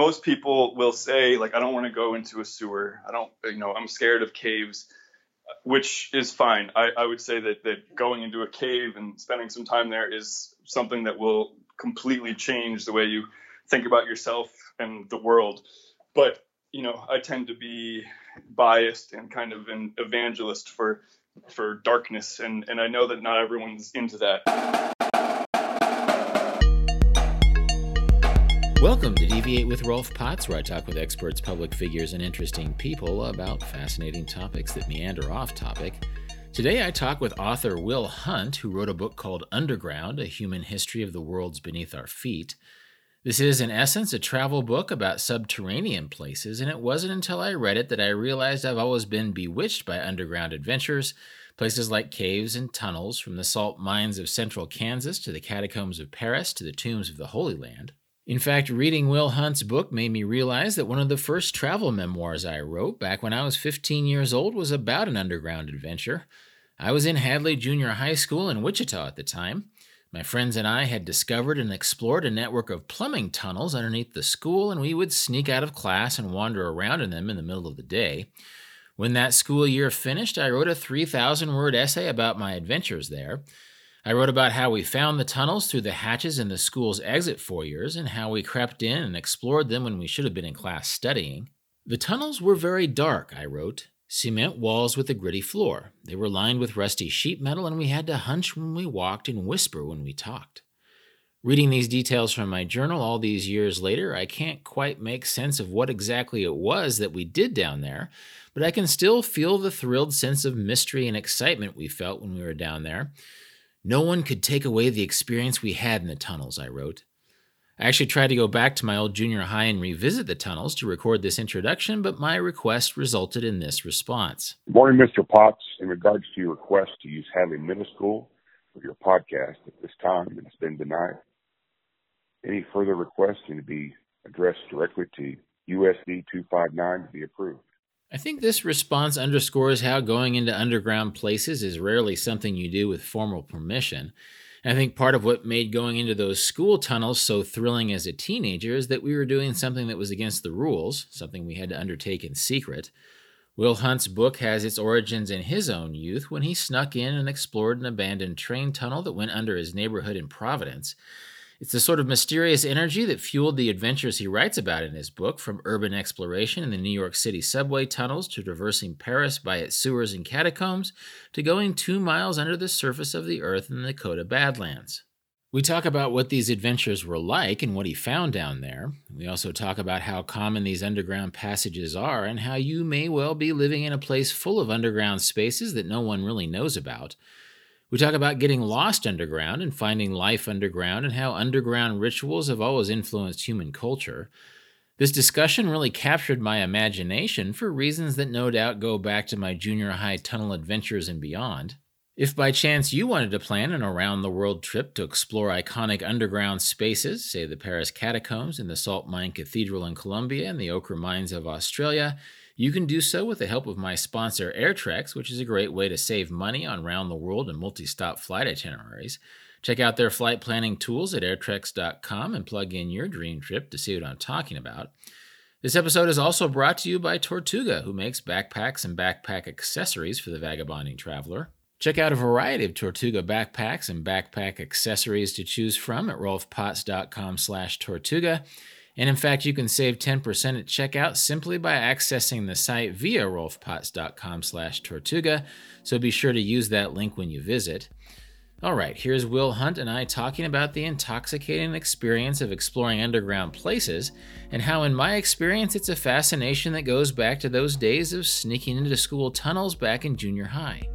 most people will say like I don't want to go into a sewer. I don't you know I'm scared of caves, which is fine. I, I would say that that going into a cave and spending some time there is something that will completely change the way you think about yourself and the world. But you know I tend to be biased and kind of an evangelist for for darkness and and I know that not everyone's into that. Welcome to Deviate with Rolf Potts, where I talk with experts, public figures, and interesting people about fascinating topics that meander off topic. Today I talk with author Will Hunt, who wrote a book called Underground A Human History of the Worlds Beneath Our Feet. This is, in essence, a travel book about subterranean places, and it wasn't until I read it that I realized I've always been bewitched by underground adventures. Places like caves and tunnels, from the salt mines of central Kansas to the catacombs of Paris to the tombs of the Holy Land. In fact, reading Will Hunt's book made me realize that one of the first travel memoirs I wrote back when I was 15 years old was about an underground adventure. I was in Hadley Junior High School in Wichita at the time. My friends and I had discovered and explored a network of plumbing tunnels underneath the school, and we would sneak out of class and wander around in them in the middle of the day. When that school year finished, I wrote a 3,000 word essay about my adventures there. I wrote about how we found the tunnels through the hatches in the school's exit foyers and how we crept in and explored them when we should have been in class studying. The tunnels were very dark, I wrote. Cement walls with a gritty floor. They were lined with rusty sheet metal, and we had to hunch when we walked and whisper when we talked. Reading these details from my journal all these years later, I can't quite make sense of what exactly it was that we did down there, but I can still feel the thrilled sense of mystery and excitement we felt when we were down there. No one could take away the experience we had in the tunnels, I wrote. I actually tried to go back to my old junior high and revisit the tunnels to record this introduction, but my request resulted in this response. Good morning, Mr. Potts. In regards to your request to use Hadley Middle School for your podcast at this time, it's been denied. Any further requests need to be addressed directly to USD 259 to be approved. I think this response underscores how going into underground places is rarely something you do with formal permission. I think part of what made going into those school tunnels so thrilling as a teenager is that we were doing something that was against the rules, something we had to undertake in secret. Will Hunt's book has its origins in his own youth when he snuck in and explored an abandoned train tunnel that went under his neighborhood in Providence. It's the sort of mysterious energy that fueled the adventures he writes about in his book, from urban exploration in the New York City subway tunnels to traversing Paris by its sewers and catacombs to going two miles under the surface of the earth in the Dakota Badlands. We talk about what these adventures were like and what he found down there. We also talk about how common these underground passages are and how you may well be living in a place full of underground spaces that no one really knows about. We talk about getting lost underground and finding life underground and how underground rituals have always influenced human culture. This discussion really captured my imagination for reasons that no doubt go back to my junior high tunnel adventures and beyond. If by chance you wanted to plan an around the world trip to explore iconic underground spaces, say the Paris Catacombs and the Salt Mine Cathedral in Colombia and the ochre mines of Australia, you can do so with the help of my sponsor, AirTreks, which is a great way to save money on round the world and multi stop flight itineraries. Check out their flight planning tools at airtreks.com and plug in your dream trip to see what I'm talking about. This episode is also brought to you by Tortuga, who makes backpacks and backpack accessories for the vagabonding traveler. Check out a variety of Tortuga backpacks and backpack accessories to choose from at rolfpotts.com slash tortuga. And in fact, you can save 10% at checkout simply by accessing the site via rolfpotts.com slash tortuga, so be sure to use that link when you visit. All right, here's Will Hunt and I talking about the intoxicating experience of exploring underground places and how, in my experience, it's a fascination that goes back to those days of sneaking into school tunnels back in junior high.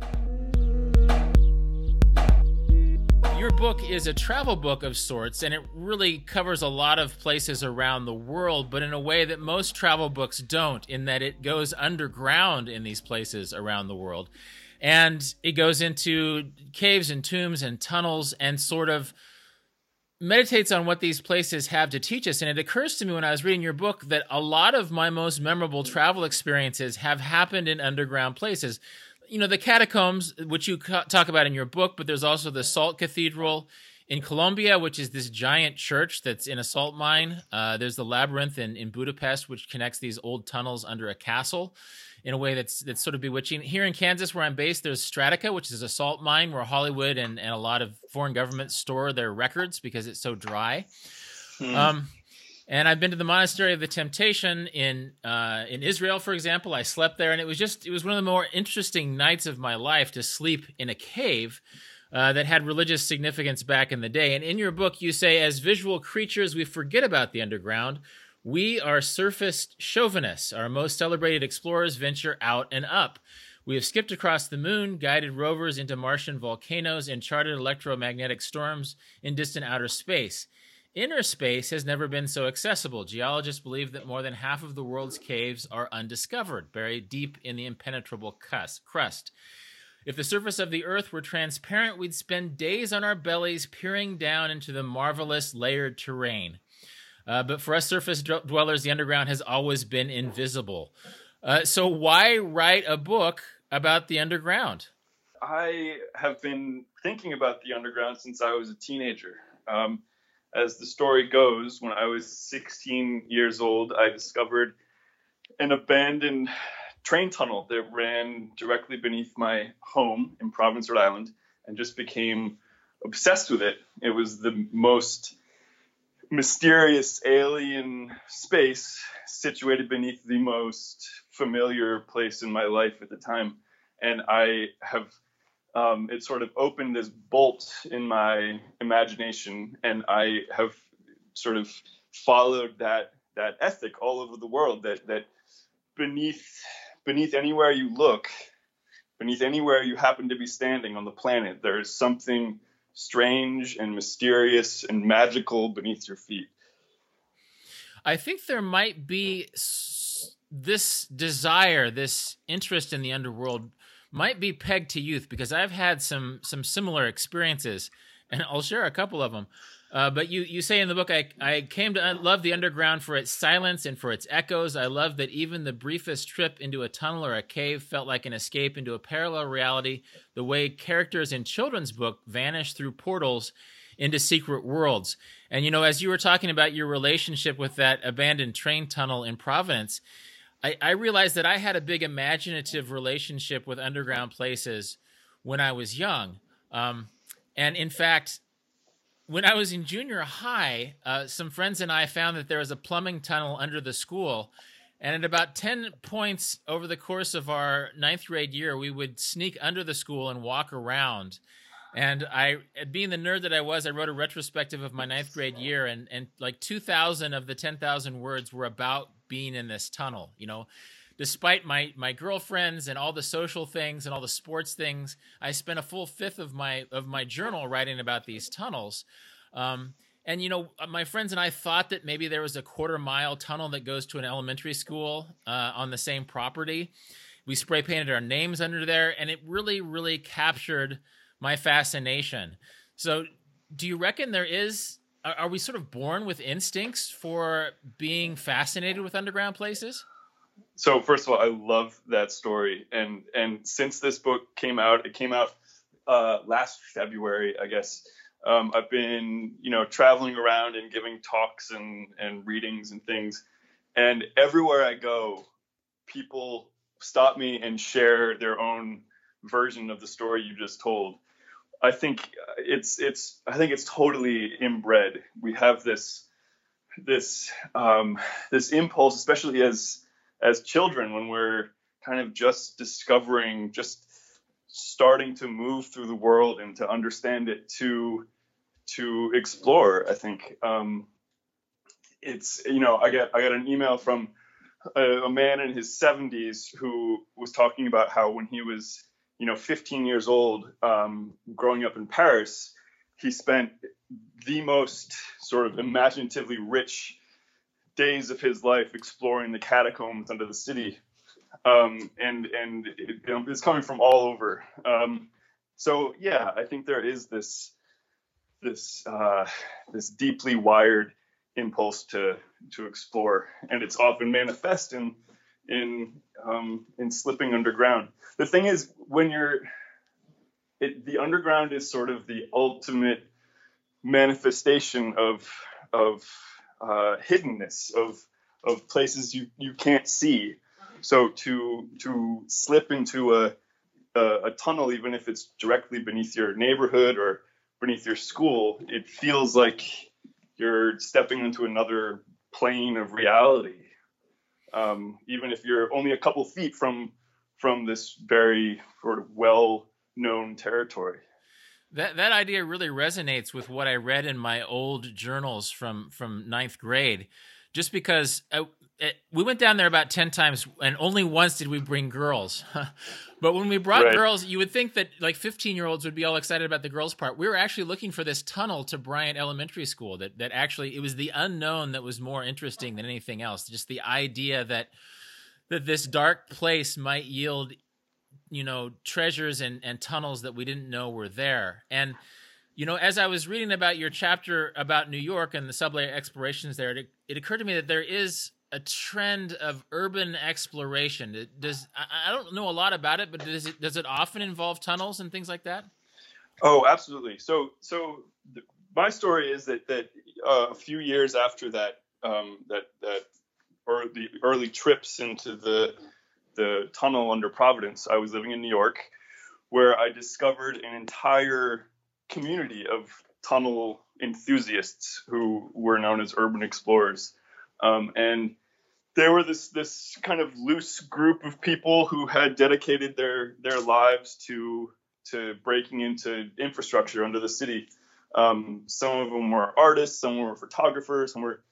Your book is a travel book of sorts, and it really covers a lot of places around the world, but in a way that most travel books don't, in that it goes underground in these places around the world. And it goes into caves and tombs and tunnels and sort of meditates on what these places have to teach us. And it occurs to me when I was reading your book that a lot of my most memorable travel experiences have happened in underground places you know the catacombs which you talk about in your book but there's also the salt cathedral in Colombia, which is this giant church that's in a salt mine. Uh, there's the labyrinth in, in Budapest, which connects these old tunnels under a castle in a way that's that's sort of bewitching. Here in Kansas, where I'm based, there's Strataca, which is a salt mine where Hollywood and, and a lot of foreign governments store their records because it's so dry. Hmm. Um, and I've been to the monastery of the Temptation in uh, in Israel, for example. I slept there, and it was just it was one of the more interesting nights of my life to sleep in a cave. Uh, that had religious significance back in the day. And in your book, you say, as visual creatures, we forget about the underground. We are surfaced chauvinists. Our most celebrated explorers venture out and up. We have skipped across the moon, guided rovers into Martian volcanoes, and charted electromagnetic storms in distant outer space. Inner space has never been so accessible. Geologists believe that more than half of the world's caves are undiscovered, buried deep in the impenetrable crust. If the surface of the earth were transparent, we'd spend days on our bellies peering down into the marvelous layered terrain. Uh, but for us surface dwellers, the underground has always been invisible. Uh, so, why write a book about the underground? I have been thinking about the underground since I was a teenager. Um, as the story goes, when I was 16 years old, I discovered an abandoned train tunnel that ran directly beneath my home in Providence, Rhode Island, and just became obsessed with it. It was the most mysterious alien space situated beneath the most familiar place in my life at the time. And I have um, it sort of opened this bolt in my imagination, and I have sort of followed that that ethic all over the world. That that beneath beneath anywhere you look, beneath anywhere you happen to be standing on the planet, there is something strange and mysterious and magical beneath your feet. I think there might be this desire, this interest in the underworld might be pegged to youth because I've had some some similar experiences, and I'll share a couple of them. Uh, but you you say in the book, I I came to love the underground for its silence and for its echoes. I love that even the briefest trip into a tunnel or a cave felt like an escape into a parallel reality. The way characters in children's book vanish through portals into secret worlds. And you know, as you were talking about your relationship with that abandoned train tunnel in Providence, I, I realized that I had a big imaginative relationship with underground places when I was young. Um, and in fact, when I was in junior high, uh, some friends and I found that there was a plumbing tunnel under the school. And at about 10 points over the course of our ninth grade year, we would sneak under the school and walk around. And I, being the nerd that I was, I wrote a retrospective of my ninth grade year, and, and like 2,000 of the 10,000 words were about being in this tunnel. You know, despite my my girlfriends and all the social things and all the sports things, I spent a full fifth of my of my journal writing about these tunnels. Um, and you know, my friends and I thought that maybe there was a quarter mile tunnel that goes to an elementary school uh, on the same property. We spray painted our names under there, and it really, really captured my fascination. So, do you reckon there is are we sort of born with instincts for being fascinated with underground places? So first of all, I love that story, and and since this book came out, it came out uh, last February, I guess. Um, I've been you know traveling around and giving talks and and readings and things, and everywhere I go, people stop me and share their own version of the story you just told. I think it's it's I think it's totally inbred. We have this this um, this impulse, especially as as children, when we're kind of just discovering, just starting to move through the world and to understand it, to to explore. I think um, it's you know I get I got an email from a, a man in his 70s who was talking about how when he was you know 15 years old um, growing up in paris he spent the most sort of imaginatively rich days of his life exploring the catacombs under the city. Um, and and it, it's coming from all over. Um, so yeah i think there is this this uh, this deeply wired impulse to to explore. And it's often manifest in in um, in slipping underground. The thing is, when you're it, the underground is sort of the ultimate manifestation of of uh, hiddenness of of places you you can't see. So to to slip into a, a a tunnel, even if it's directly beneath your neighborhood or beneath your school, it feels like you're stepping into another plane of reality. Um, even if you're only a couple feet from from this very sort of well known territory. That that idea really resonates with what I read in my old journals from from ninth grade, just because I, uh, it, we went down there about 10 times and only once did we bring girls. But when we brought right. girls you would think that like 15 year olds would be all excited about the girls part. We were actually looking for this tunnel to bryant elementary school that, that actually it was the unknown that was more interesting than anything else. Just the idea that that this dark place might yield you know treasures and, and tunnels that we didn't know were there. And you know as i was reading about your chapter about new york and the subway explorations there it, it occurred to me that there is a trend of urban exploration. does I, don't know a lot about it, but does it does it often involve tunnels and things like that? Oh, absolutely. So so my story is that that uh, a few years after that um, that that or the early trips into the the tunnel under Providence, I was living in New York, where I discovered an entire community of tunnel enthusiasts who were known as urban explorers. Um, and they were this this kind of loose group of people who had dedicated their their lives to to breaking into infrastructure under the city. Um, some of them were artists, some were photographers, some were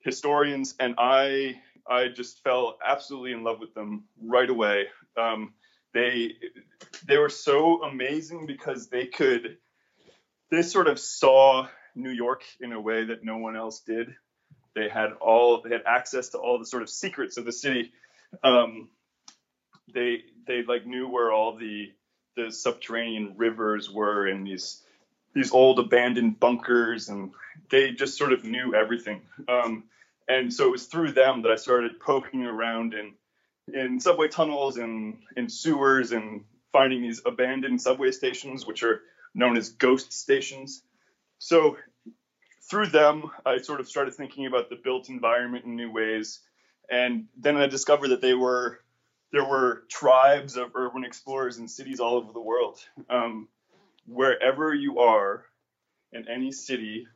historians, and I I just fell absolutely in love with them right away. Um, they they were so amazing because they could they sort of saw New York in a way that no one else did. They had all they had access to all the sort of secrets of the city. Um, they they like knew where all the the subterranean rivers were and these these old abandoned bunkers and they just sort of knew everything. Um, and so it was through them that I started poking around in in subway tunnels and in sewers and finding these abandoned subway stations, which are known as ghost stations. So through them, I sort of started thinking about the built environment in new ways. And then I discovered that they were there were tribes of urban explorers in cities all over the world. Um, wherever you are in any city,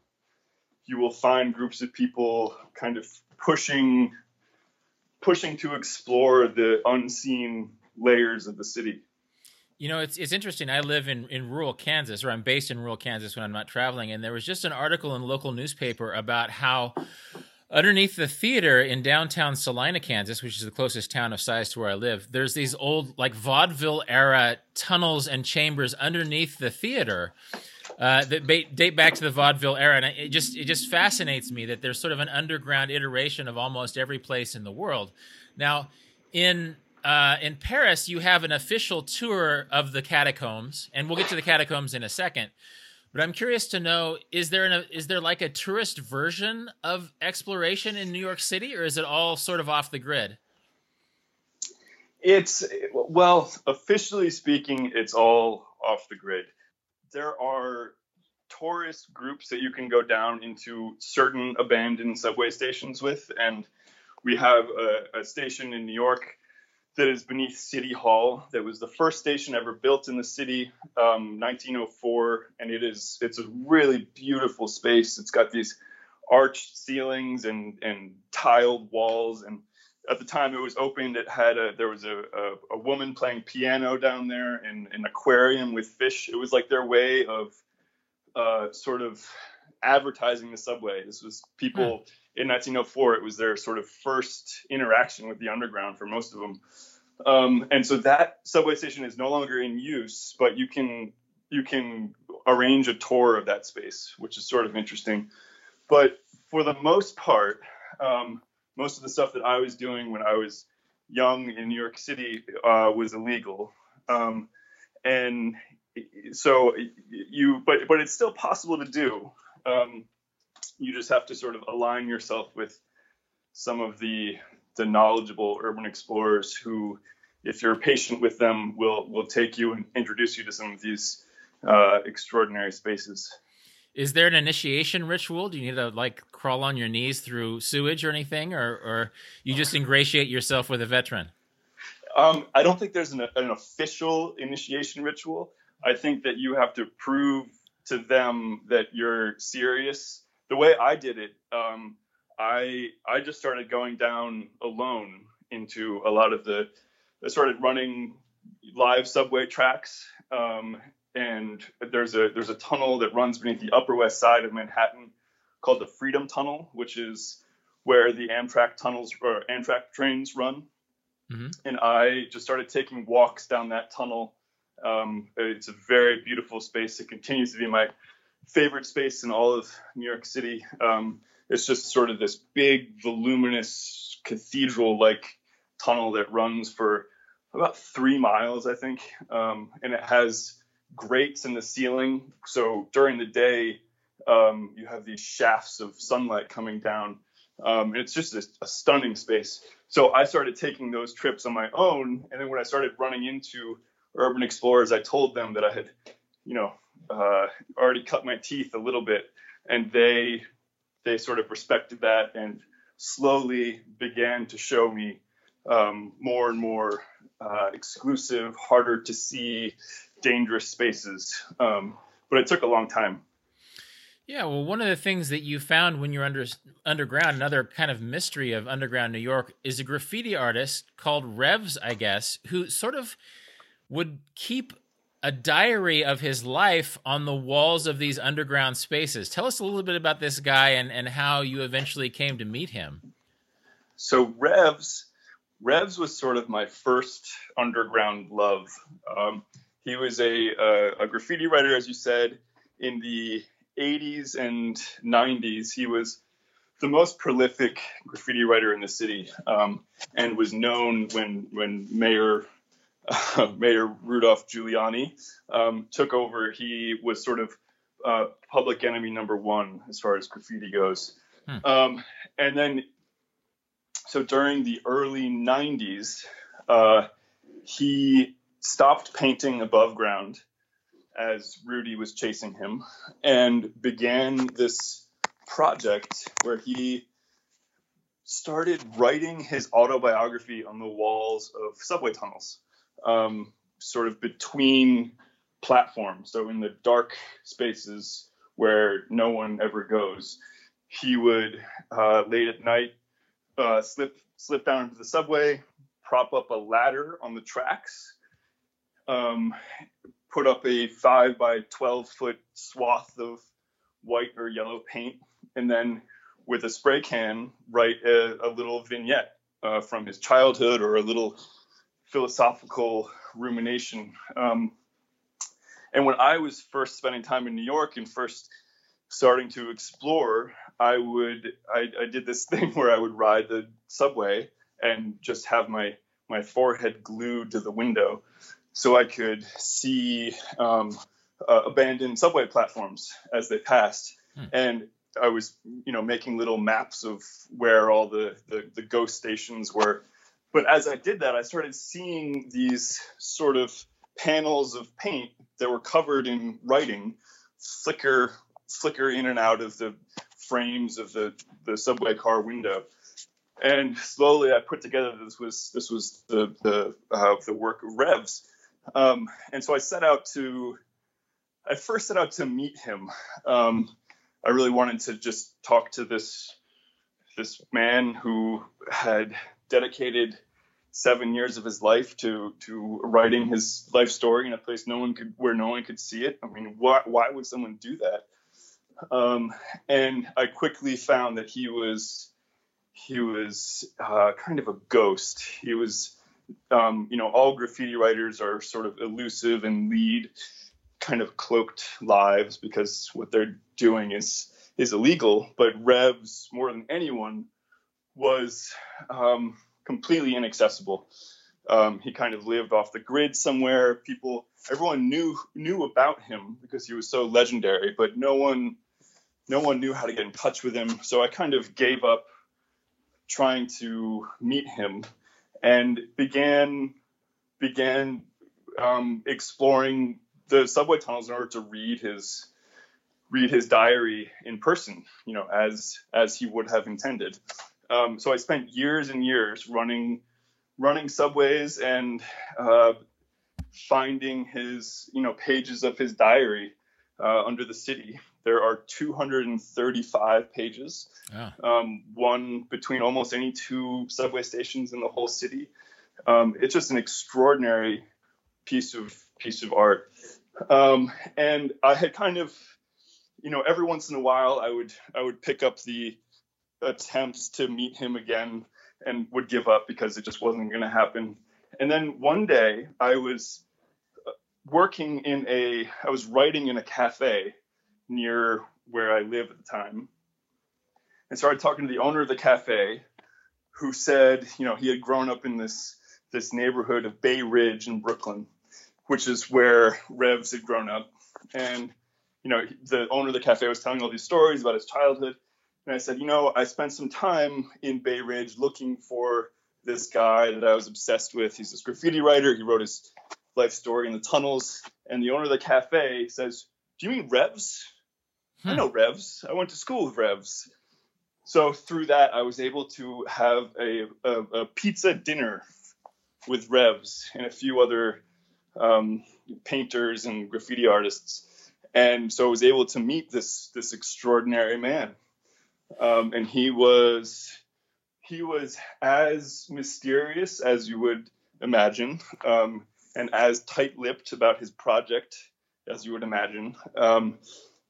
you will find groups of people kind of pushing pushing to explore the unseen layers of the city. You know, it's it's interesting. I live in, in rural Kansas, or I'm based in rural Kansas when I'm not traveling, and there was just an article in local newspaper about how underneath the theater in downtown Salina, Kansas, which is the closest town of size to where I live, there's these old like vaudeville era tunnels and chambers underneath the theater. Uh, that date back to the vaudeville era, and it just it just fascinates me that there's sort of an underground iteration of almost every place in the world. Now, in uh, in Paris, you have an official tour of the catacombs, and we'll get to the catacombs in a second. But I'm curious to know: is there an, is there like a tourist version of exploration in New York City, or is it all sort of off the grid? It's well, officially speaking, it's all off the grid. There are tourist groups that you can go down into certain abandoned subway stations with, and we have a, a station in New York that is beneath City Hall. That was the first station ever built in the city, um, 1904, and it is it's a really beautiful space. It's got these arched ceilings and and tiled walls, and at the time it was opened, it had a there was a, a, a woman playing piano down there and an aquarium with fish. It was like their way of uh, sort of advertising the subway. This was people. Hmm in 1904, it was their sort of first interaction with the underground for most of them. Um, and so that subway station is no longer in use, but you can you can arrange a tour of that space, which is sort of interesting. But for the most part, um, most of the stuff that I was doing when I was young in New York City uh, was illegal, um, and so you but but it's still possible to do. You just have to sort of align yourself with some of the the knowledgeable urban explorers who, if you're patient with them, will will take you and introduce you to some of these uh, extraordinary spaces. Is there an initiation ritual? Do you need to like crawl on your knees through sewage or anything, or or you just ingratiate yourself with a veteran? Um, I don't think there's an, an official initiation ritual. I think that you have to prove to them that you're serious. The way I did it, um, I I just started going down alone into a lot of the. I started running live subway tracks, um, and there's a there's a tunnel that runs beneath the Upper West Side of Manhattan called the Freedom Tunnel, which is where the Amtrak tunnels or Amtrak trains run. Mm-hmm. And I just started taking walks down that tunnel. Um, it's a very beautiful space. It continues to be my favorite space in all of New York City. Um, it's just sort of this big, voluminous cathedral like tunnel that runs for about three miles, I think. Um, and it has grates in the ceiling. So during the day, um, you have these shafts of sunlight coming down. Um, and it's just a, a, stunning space. So I started taking those trips on my own. And then when I started running into urban explorers, I told them that I had, you know, uh, already cut my teeth a little bit. And they, they sort of respected that and slowly began to show me um, more and more uh, exclusive, harder to see, dangerous spaces. Um, but it took a long time. Yeah, well, one of the things that you found when you're under underground, another kind of mystery of underground New York, is a graffiti artist called Revs, I guess, who sort of would keep a diary of his life on the walls of these underground spaces. Tell us a little bit about this guy and, and how you eventually came to meet him. So Revs, Revs was sort of my first underground love. Um, he was a, a, a graffiti writer, as you said, in the 80s and 90s. He was the most prolific graffiti writer in the city, um, and was known when when Mayor uh, Mayor Rudolph Giuliani um, took over. He was sort of uh, public enemy number one as far as graffiti goes. Hmm. Um, and then, so during the early 90s, uh, he stopped painting above ground as Rudy was chasing him and began this project where he started writing his autobiography on the walls of subway tunnels, um, sort of between platforms. So in the dark spaces where no one ever goes, he would uh, late at night uh, slip slip down into the subway, prop up a ladder on the tracks, um, put up a five by 12 foot swath of white or yellow paint, and then with a spray can, write a, a little vignette uh, from his childhood or a little philosophical rumination. Um, and when I was first spending time in New York and first starting to explore, I would I, I did this thing where I would ride the subway and just have my my forehead glued to the window so I could see um, uh, abandoned subway platforms as they passed. Hmm. And I was, you know, making little maps of where all the, the, the ghost stations were. But as I did that, I started seeing these sort of panels of paint that were covered in writing flicker flicker in and out of the frames of the, the subway car window and slowly I put together this was this was the the uh, the work of Revs, um, and so I set out to, I first set out to meet him. Um, I really wanted to just talk to this this man who had dedicated seven years of his life to to writing his life story in a place no one could where no one could see it. I mean, why why would someone do that? Um, and I quickly found that he was he was uh, kind of a ghost. He was um, you know, all graffiti writers are sort of elusive and lead kind of cloaked lives because what they're doing is is illegal. But Revs, more than anyone, was um, completely inaccessible. Um, he kind of lived off the grid somewhere. People, everyone knew knew about him because he was so legendary, but no one no one knew how to get in touch with him. So I kind of gave up trying to meet him and began began um, exploring the subway tunnels in order to read his read his diary in person, you know, as as he would have intended. Um, so I spent years and years running running subways and uh, finding his you know pages of his diary uh, under the city. There are 235 pages, oh. um, one between almost any two subway stations in the whole city. Um, it's just an extraordinary piece of piece of art. Um, and I had kind of, you know, every once in a while I would I would pick up the attempts to meet him again and would give up because it just wasn't going to happen. And then one day I was uh, working in a I was writing in a cafe near where I live at the time and started talking to the owner of the cafe who said, you know, he had grown up in this this neighborhood of Bay Ridge in Brooklyn, which is where Revs had grown up. And, you know, the owner of the cafe was telling all these stories about his childhood. And I said, you know, I spent some time in Bay Ridge looking for this guy that I was obsessed with. He's this graffiti writer. He wrote his life story in the tunnels. And the owner of the cafe says, Do you mean Revs? Hmm. I know Revs. I went to school with Revs. So through that, I was able to have a, a, a pizza dinner with Revs and a few other um, painters and graffiti artists. And so I was able to meet this this extraordinary man. Um, and he was he was as mysterious as you would imagine, um, and as tight-lipped about his project as you would imagine. Um,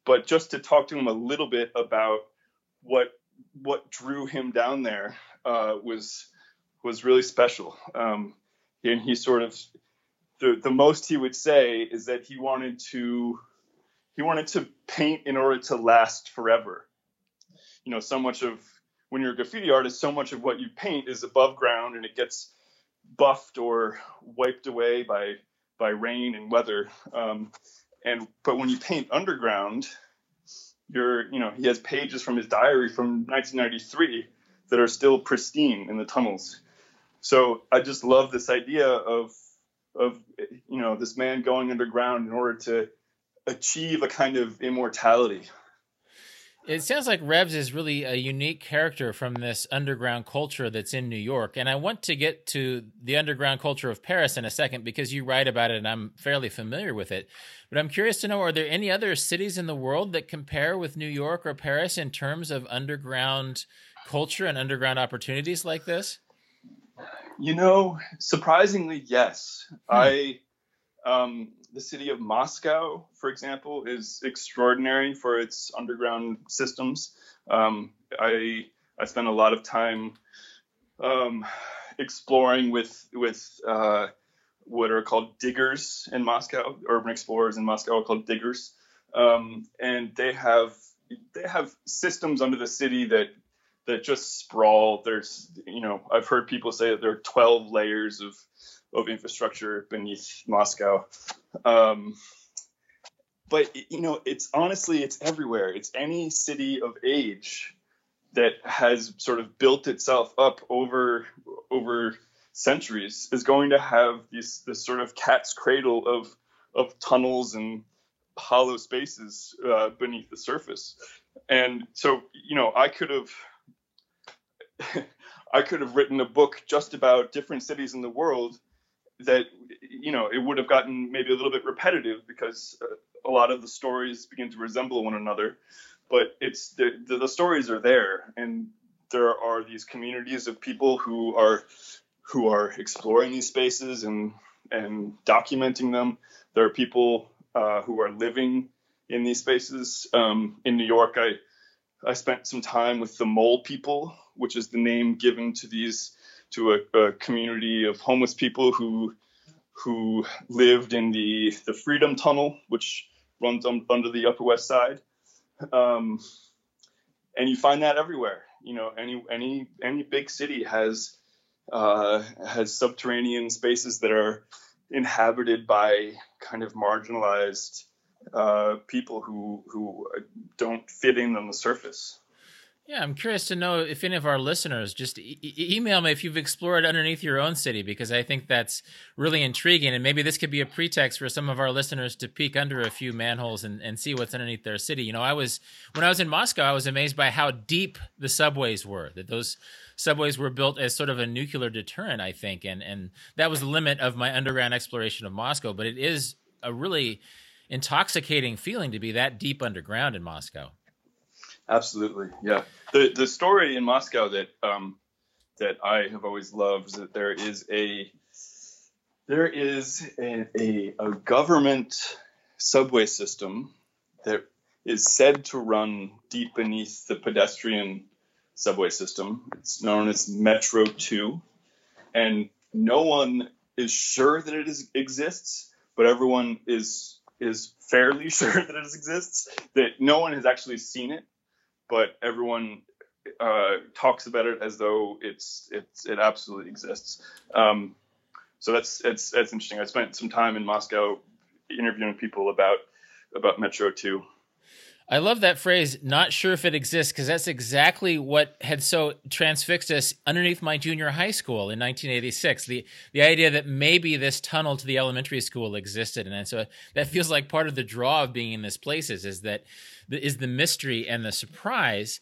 but just to talk to him a little bit about what what drew him down there uh, was was really special. Um, and he sort of the the most he would say is that he wanted to he wanted to paint in order to last forever. You know, so much of when you're a graffiti artist, so much of what you paint is above ground and it gets buffed or wiped away by by rain and weather. Um, and but when you paint underground, you're you know he has pages from his diary from 1993 that are still pristine in the tunnels. So I just love this idea of of you know this man going underground in order to achieve a kind of immortality. It sounds like Revs is really a unique character from this underground culture that's in New York. And I want to get to the underground culture of Paris in a second because you write about it and I'm fairly familiar with it. But I'm curious to know are there any other cities in the world that compare with New York or Paris in terms of underground culture and underground opportunities like this? You know, surprisingly, yes. Hmm. I um, the city of Moscow, for example, is extraordinary for its underground systems. Um, I I spent a lot of time um, exploring with with uh, what are called diggers in Moscow. Urban explorers in Moscow are called diggers, um, and they have they have systems under the city that that just sprawl. There's, you know, I've heard people say that there are 12 layers of of infrastructure beneath Moscow. Um, but you know, it's honestly, it's everywhere. It's any city of age that has sort of built itself up over over centuries is going to have this this sort of cat's cradle of of tunnels and hollow spaces uh, beneath the surface. And so, you know, I could have I could have written a book just about different cities in the world that you know it would have gotten maybe a little bit repetitive because uh, a lot of the stories begin to resemble one another. But it's the, the, the stories are there and there are these communities of people who are who are exploring these spaces and and documenting them. There are people uh, who are living in these spaces. Um, in new york i i spent some time with the mole people which is the name given to these to a, a community of homeless people who who lived in the the Freedom Tunnel, which runs under the Upper West Side. Um, and you find that everywhere. You know, any any any big city has uh, has subterranean spaces that are inhabited by kind of marginalized uh, people who who don't fit in on the surface. Yeah, I'm curious to know if any of our listeners just e- email me if you've explored underneath your own city because I think that's really intriguing and maybe this could be a pretext for some of our listeners to peek under a few manholes and, and see what's underneath their city. You know, I was when I was in Moscow, I was amazed by how deep the subways were. That those subways were built as sort of a nuclear deterrent, I think, and and that was the limit of my underground exploration of Moscow. But it is a really intoxicating feeling to be that deep underground in Moscow. Absolutely, yeah. The the story in Moscow that um, that I have always loved is that there is a there is a, a, a government subway system that is said to run deep beneath the pedestrian subway system. It's known as Metro 2, and no one is sure that it is, exists, but everyone is is fairly sure that it exists. That no one has actually seen it, but everyone uh, talks about it as though it's it's it absolutely exists. Um, so that's it's that's interesting. I spent some time in Moscow interviewing people about about Metro 2. I love that phrase, not sure if it exists, because that's exactly what had so transfixed us underneath my junior high school in 1986. The the idea that maybe this tunnel to the elementary school existed. And so that feels like part of the draw of being in this places is that is the mystery and the surprise.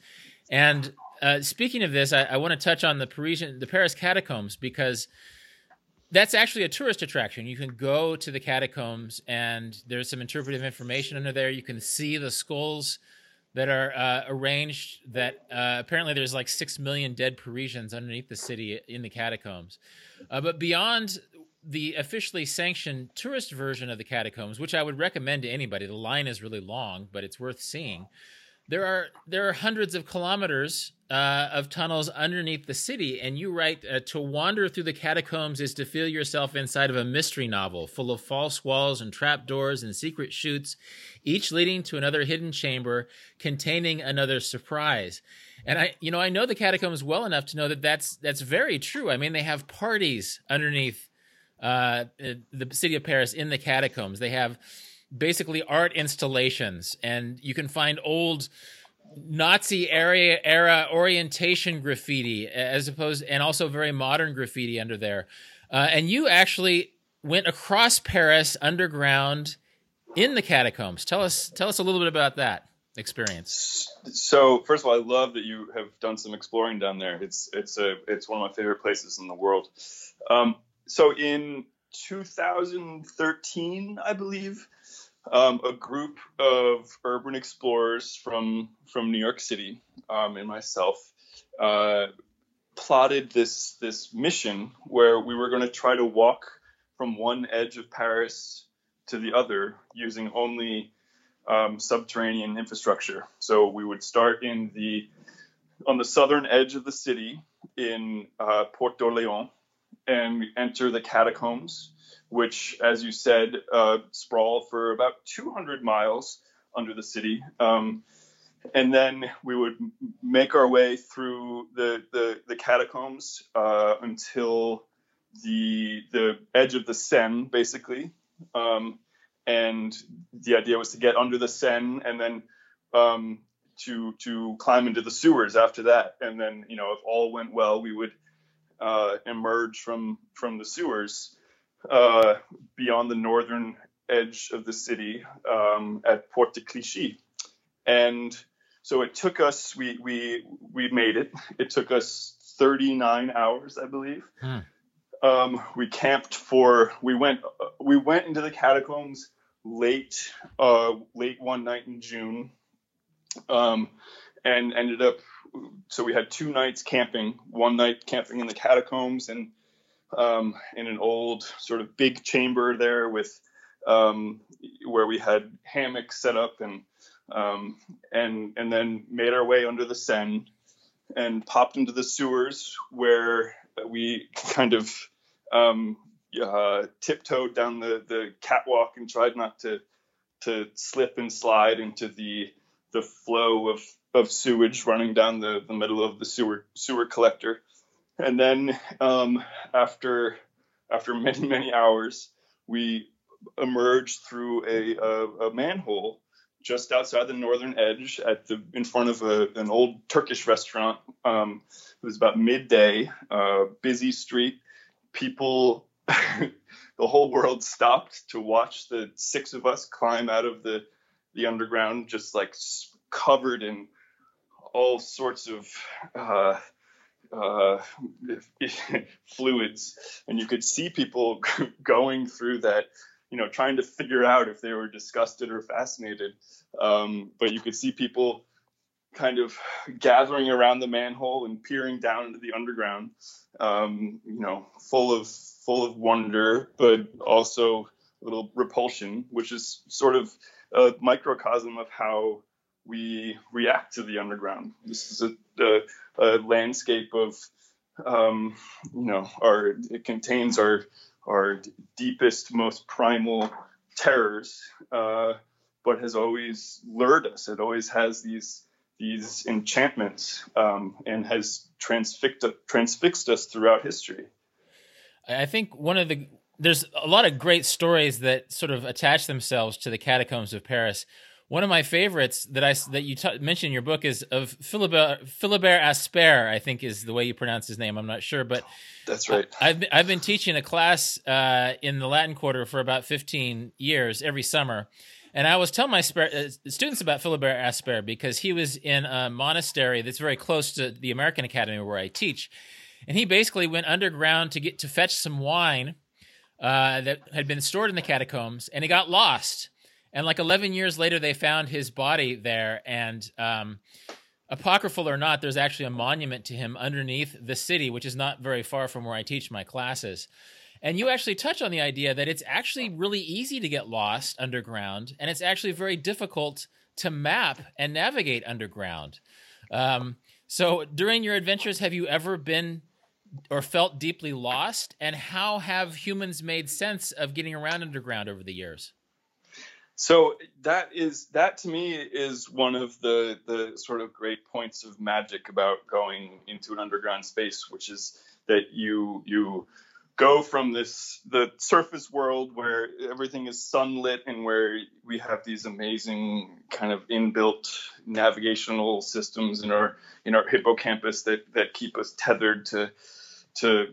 And uh, speaking of this, I, I want to touch on the Parisian, the Paris catacombs because that's actually a tourist attraction. You can go to the catacombs, and there's some interpretive information under there. You can see the skulls that are uh, arranged. That uh, apparently there's like six million dead Parisians underneath the city in the catacombs. Uh, but beyond the officially sanctioned tourist version of the catacombs, which I would recommend to anybody, the line is really long, but it's worth seeing. There are there are hundreds of kilometers uh, of tunnels underneath the city, and you write uh, to wander through the catacombs is to feel yourself inside of a mystery novel full of false walls and trapdoors and secret chutes, each leading to another hidden chamber containing another surprise. And I, you know, I know the catacombs well enough to know that that's that's very true. I mean, they have parties underneath uh, the city of Paris in the catacombs. They have basically art installations, and you can find old Nazi era era orientation graffiti as opposed and also very modern graffiti under there. Uh, and you actually went across Paris underground in the catacombs. Tell us tell us a little bit about that experience. So first of all, I love that you have done some exploring down there. It's it's a it's one of my favorite places in the world. Um, so in 2013, I believe, um, a group of urban explorers from from New York City um, and myself uh, plotted this this mission where we were going to try to walk from one edge of Paris to the other using only um, subterranean infrastructure. So we would start in the on the southern edge of the city in uh, Porte d'Orléans and enter the catacombs which, as you said, uh, sprawl for about 200 miles under the city. Um, and then we would make our way through the, the, the catacombs uh, until the the edge of the Seine, basically. Um, and the idea was to get under the Seine and then um, to to climb into the sewers after that. And then, you know, if all went well, we would uh, emerge from from the sewers uh, beyond the northern edge of the city um, at Porte de Clichy. And so it took us, we, we, we made it. It took us 39 hours, I believe. Hmm. Um, we camped for, we went, we went into the catacombs late, uh, late one night in June. Um, and ended up, so we had two nights camping, one night camping in the catacombs and um, in an old sort of big chamber there with um, where we had hammocks set up and um, and and then made our way under the Seine and popped into the sewers where we kind of um, uh, tiptoed down the, the catwalk and tried not to to slip and slide into the the flow of, of sewage running down the, the middle of the sewer sewer collector and then um, after after many many hours, we emerged through a, a, a manhole just outside the northern edge, at the in front of a, an old Turkish restaurant. Um, it was about midday, uh, busy street. People, the whole world stopped to watch the six of us climb out of the the underground, just like covered in all sorts of uh, uh, fluids, and you could see people going through that, you know, trying to figure out if they were disgusted or fascinated. Um, but you could see people kind of gathering around the manhole and peering down into the underground, um, you know, full of full of wonder, but also a little repulsion, which is sort of a microcosm of how we react to the underground. This is a, a, a landscape of, um, you know, our it contains our our deepest, most primal terrors, uh, but has always lured us. It always has these these enchantments um, and has transfixed transfixed us throughout history. I think one of the there's a lot of great stories that sort of attach themselves to the catacombs of Paris. One of my favorites that I that you t- mentioned in your book is of Philibert Philibert Aspairt. I think is the way you pronounce his name. I'm not sure, but that's right. I, have I've been teaching a class uh, in the Latin Quarter for about 15 years every summer, and I was telling my sp- uh, students about Philibert Aspairt because he was in a monastery that's very close to the American Academy where I teach, and he basically went underground to get to fetch some wine uh, that had been stored in the catacombs, and he got lost and like 11 years later, they found his body there. And um, apocryphal or not, there's actually a monument to him underneath the city, which is not very far from where I teach my classes. And you actually touch on the idea that it's actually really easy to get lost underground, and it's actually very difficult to map and navigate underground. Um, so, during your adventures, have you ever been or felt deeply lost? And how have humans made sense of getting around underground over the years? So that is that to me is one of the the sort of great points of magic about going into an underground space, which is that you you go from this the surface world where everything is sunlit and where we have these amazing kind of inbuilt navigational systems in our in our hippocampus that that keep us tethered to to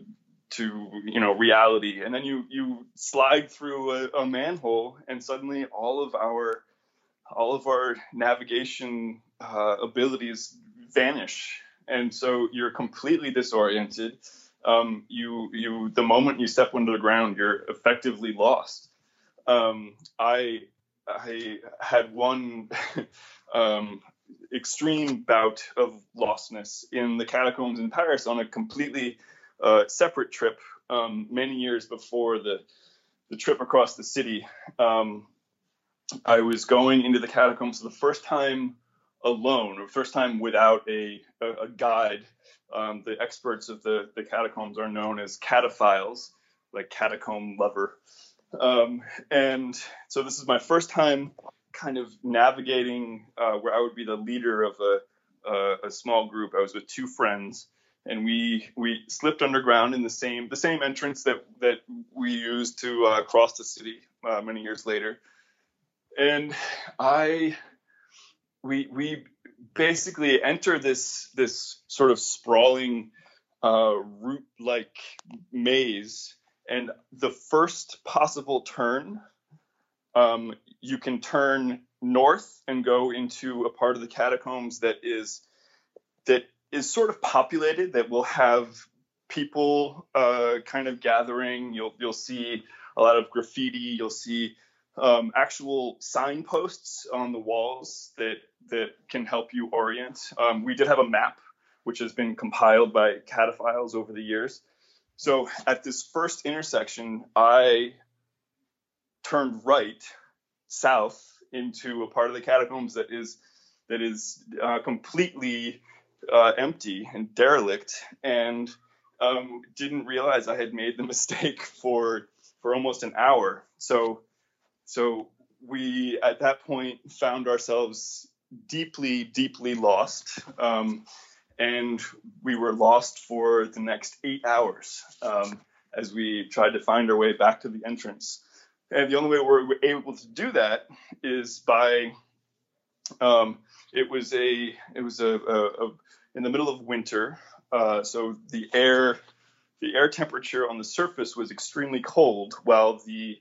to you know reality. And then you you slide through a, a, manhole and suddenly all of our all of our navigation uh, abilities vanish. And so you're completely disoriented. Um, you you the moment you step under the ground you're effectively lost. Um, i i had one um, extreme bout of lostness in the catacombs in paris on a completely a separate trip um, many years before the the trip across the city. Um, I was going into the catacombs for the first time alone, or first time without a, a, a guide. Um, the experts of the, the catacombs are known as cataphiles, like catacomb lover. Um, and so this is my first time kind of navigating uh, where I would be the leader of a, a, a small group. I was with two friends and we we slipped underground in the same the same entrance that that we used to uh, cross the city uh, many years later. And I we we basically enter this this sort of sprawling uh, route like maze, and the first possible turn, um, you can turn north and go into a part of the catacombs that is that is sort of populated that will have people uh, kind of gathering. You'll you'll see a lot of graffiti. You'll see um, actual signposts on the walls that that can help you orient. Um, we did have a map which has been compiled by cataphiles over the years. So at this first intersection, I turned right south into a part of the catacombs that is that is uh, completely uh, empty and derelict, and um, didn't realize I had made the mistake for for almost an hour. So so we at that point found ourselves deeply deeply lost. Um, and we were lost for the next eight hours um, as we tried to find our way back to the entrance. And the only way we we're able to do that is by Um, it was a it was a, a, a, in the middle of winter, uh, so the air the air temperature on the surface was extremely cold, while the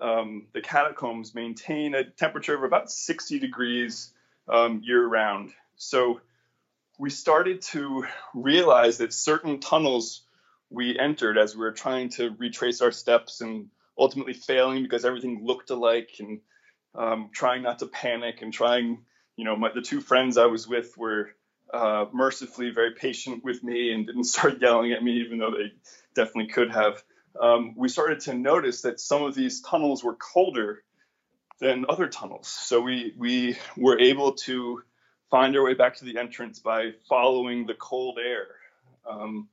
um, the catacombs maintain a temperature of about 60 degrees um, year round. So we started to realize that certain tunnels we entered as we were trying to retrace our steps and ultimately failing because everything looked alike and um, trying not to panic and trying, you know, my, the two friends I was with were uh, mercifully very patient with me and didn't start yelling at me, even though they definitely could have. Um, we started to notice that some of these tunnels were colder than other tunnels. So we we were able to find our way back to the entrance by following the cold air, um,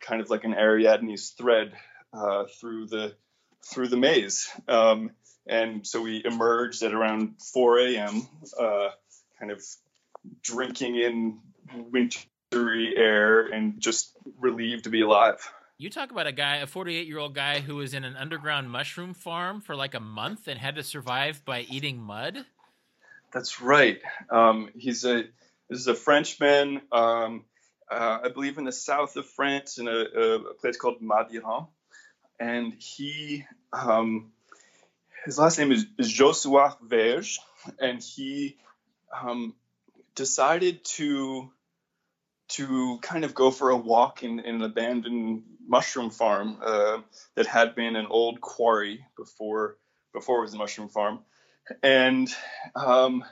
kind of like an Ariadne's thread uh, through the through the maze. Um, and so we emerged at around 4 a.m., uh, kind of drinking in wintry air and just relieved to be alive. You talk about a guy, a 48 year old guy who was in an underground mushroom farm for like a month and had to survive by eating mud. That's right. Um, he's a this is a Frenchman, um, uh, I believe, in the south of France, in a, a place called Madiran, and he um, his last name is, Josuat-Vergès, and he um, decided to to kind of go for a walk in, in an abandoned mushroom farm uh, that had been an old quarry before before it was a mushroom farm and um,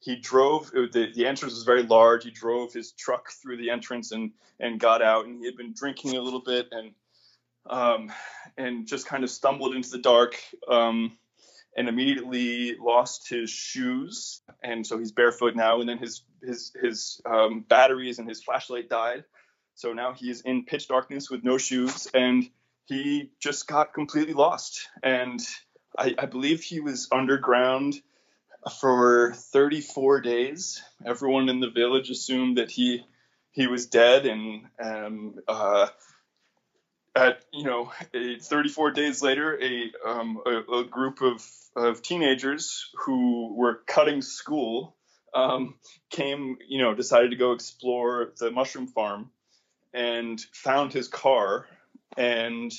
he drove. The, the entrance was very large. He drove his truck through the entrance and and got out. And he had been drinking a little bit and um, and just kind of stumbled into the dark. Um, and immediately lost his shoes, and so he's barefoot now. And then his his his um, batteries and his flashlight died, so now he's in pitch darkness with no shoes, and he just got completely lost. And I, I believe he was underground for 34 days. Everyone in the village assumed that he he was dead, and um, uh, at you know 34 days later, a, um, a, a group of of teenagers who were cutting school um, came, you know, decided to go explore the mushroom farm and found his car and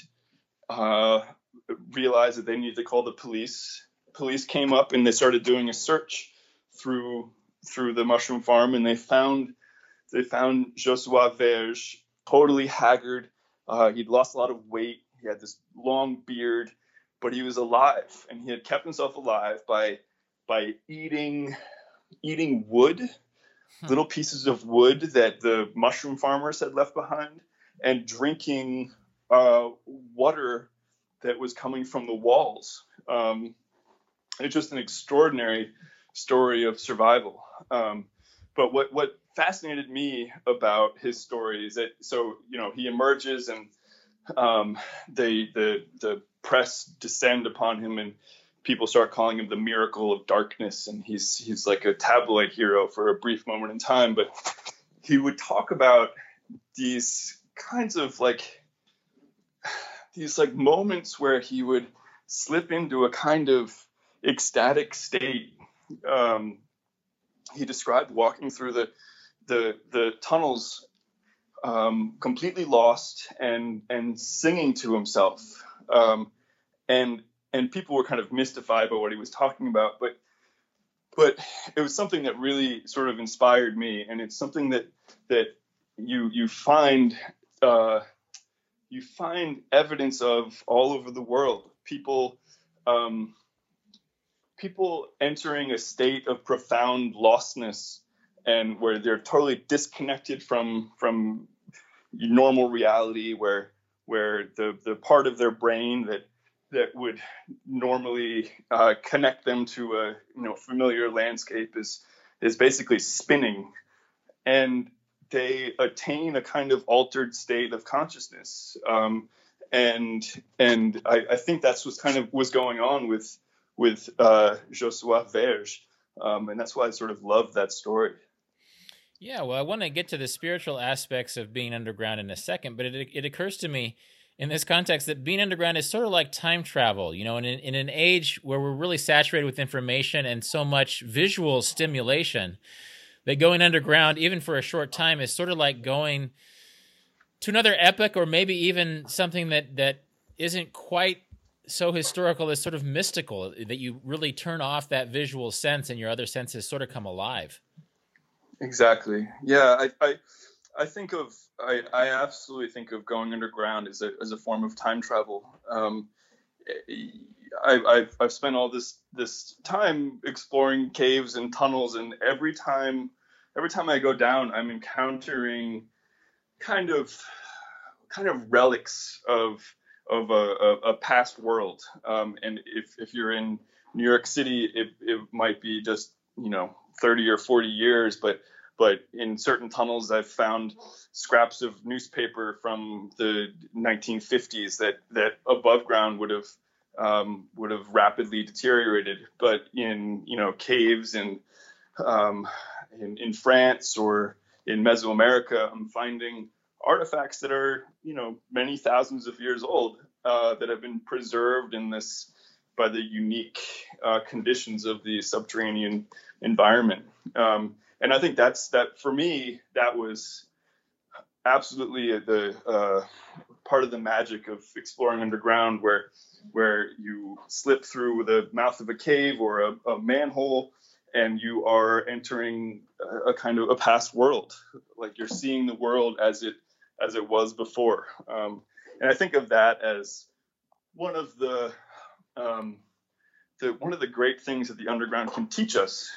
uh, realized that they needed to call the police. Police came up and they started doing a search through through the mushroom farm, and they found they found Josuat-Vergès totally haggard. Uh, he'd lost a lot of weight. He had this long beard, but he was alive, and he had kept himself alive by by eating eating wood, hmm. little pieces of wood that the mushroom farmers had left behind, and drinking uh, water that was coming from the walls. Um, it's just an extraordinary story of survival. Um, but what what fascinated me about his story is that so you know he emerges and um, they the the press descend upon him and people start calling him the miracle of darkness and he's he's like a tabloid hero for a brief moment in time but he would talk about these kinds of like these like moments where he would slip into a kind of ecstatic state. Um, he described walking through the the the tunnels um, completely lost and and singing to himself um, and and people were kind of mystified by what he was talking about but but it was something that really sort of inspired me and it's something that that you you find uh, you find evidence of all over the world. People, um, people entering a state of profound lostness, and where they're totally disconnected from from normal reality, where where the the part of their brain that that would normally uh, connect them to a you know familiar landscape is is basically spinning, and they attain a kind of altered state of consciousness. Um, and and I, I, think that's what kind of was going on with with uh, Josuat-Vergès, um, and that's why I sort of love that story. Yeah, well, I want to get to the spiritual aspects of being underground in a second, but it, it occurs to me in this context that being underground is sort of like time travel, you know, in, in an age where we're really saturated with information and so much visual stimulation that going underground, even for a short time, is sort of like going to another epoch or maybe even something that, that isn't quite so historical as sort of mystical that you really turn off that visual sense and your other senses sort of come alive. Exactly. Yeah. I, I, I think of I, I absolutely think of going underground as a as a form of time travel. Um, I, I've I've spent all this this time exploring caves and tunnels, and every time every time I go down, I'm encountering kind of kind of relics of of a, a, past world. Um, and if if you're in New York City, it, it might be just you know 30 or 40 years, but but in certain tunnels I've found scraps of newspaper from the 1950s that that above ground would have um, would have rapidly deteriorated. But in you know caves and um, in, in France or in Mesoamerica, I'm finding artifacts that are you know many thousands of years old uh, that have been preserved in this by the unique uh, conditions of the subterranean environment. Um, and I think that's that for me. That was absolutely the uh, part of the magic of exploring underground, where where you slip through the mouth of a cave or a, a manhole, and you are entering a, kind of a past world. Like you're seeing the world as it as it was before. Um, and I think of that as one of the um, the one of the great things that the underground can teach us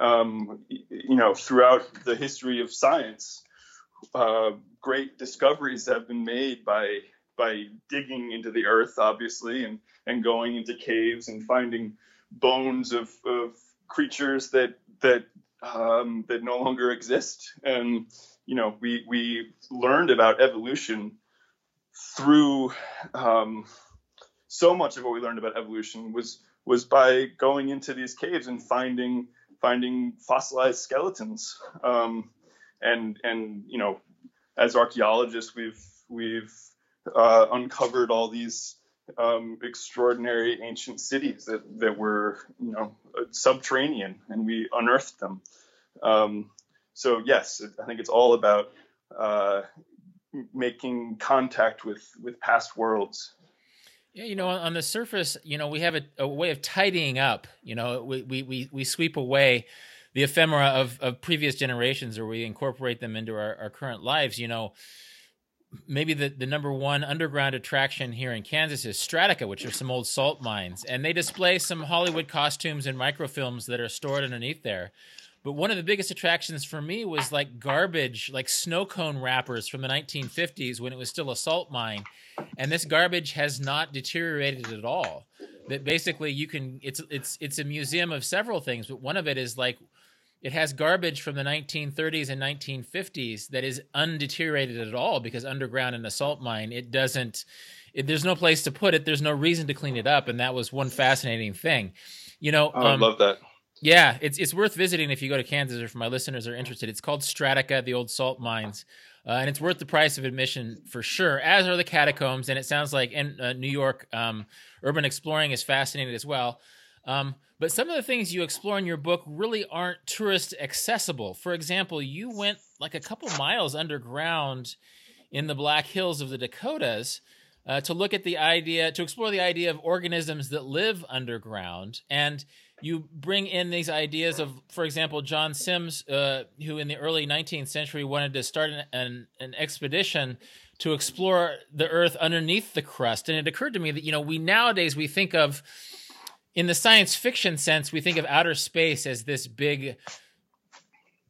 um, you know, throughout the history of science, uh, great discoveries have been made by by digging into the earth, obviously, and and going into caves and finding bones of, of creatures that that um, that no longer exist. And you know, we we learned about evolution through um, so much of what we learned about evolution was was by going into these caves and finding finding fossilized skeletons. Um, and and you know, as archaeologists, we've we've uh, uncovered all these um, extraordinary ancient cities that that were you know subterranean, and we unearthed them. Um, so yes, I think it's all about uh, making contact with with past worlds. Yeah, you know, on the surface, you know, we have a, a way of tidying up. You know, we, we, we, we sweep away the ephemera of, of previous generations or we incorporate them into our, our current lives. You know, maybe the, the number one underground attraction here in Kansas is Strataca which are some old salt mines. And they display some Hollywood costumes and microfilms that are stored underneath there. But one of the biggest attractions for me was like garbage, like snow cone wrappers from the 1950s when it was still a salt mine. And this garbage has not deteriorated at all. That basically you can it's it's it's a museum of several things, but one of it is like it has garbage from the 1930s and 1950s that is undeteriorated at all because underground in a salt mine it doesn't it, there's no place to put it there's no reason to clean it up and that was one fascinating thing you know oh, um, i love that yeah, it's it's worth visiting if you go to Kansas, or if my listeners are interested. It's called Strataca, the old salt mines, uh, and it's worth the price of admission for sure. As are the catacombs, and it sounds like in uh, New York, um, urban exploring is fascinating as well. Um, but some of the things you explore in your book really aren't tourist accessible. For example, you went like a couple miles underground in the Black Hills of the Dakotas. Uh, to look at the idea, to explore the idea of organisms that live underground. And you bring in these ideas of, for example, John Symmes, uh, who in the early 19th century wanted to start an, an, an, expedition to explore the Earth underneath the crust. And it occurred to me that you know we nowadays we think of, in the science fiction sense, we think of outer space as this big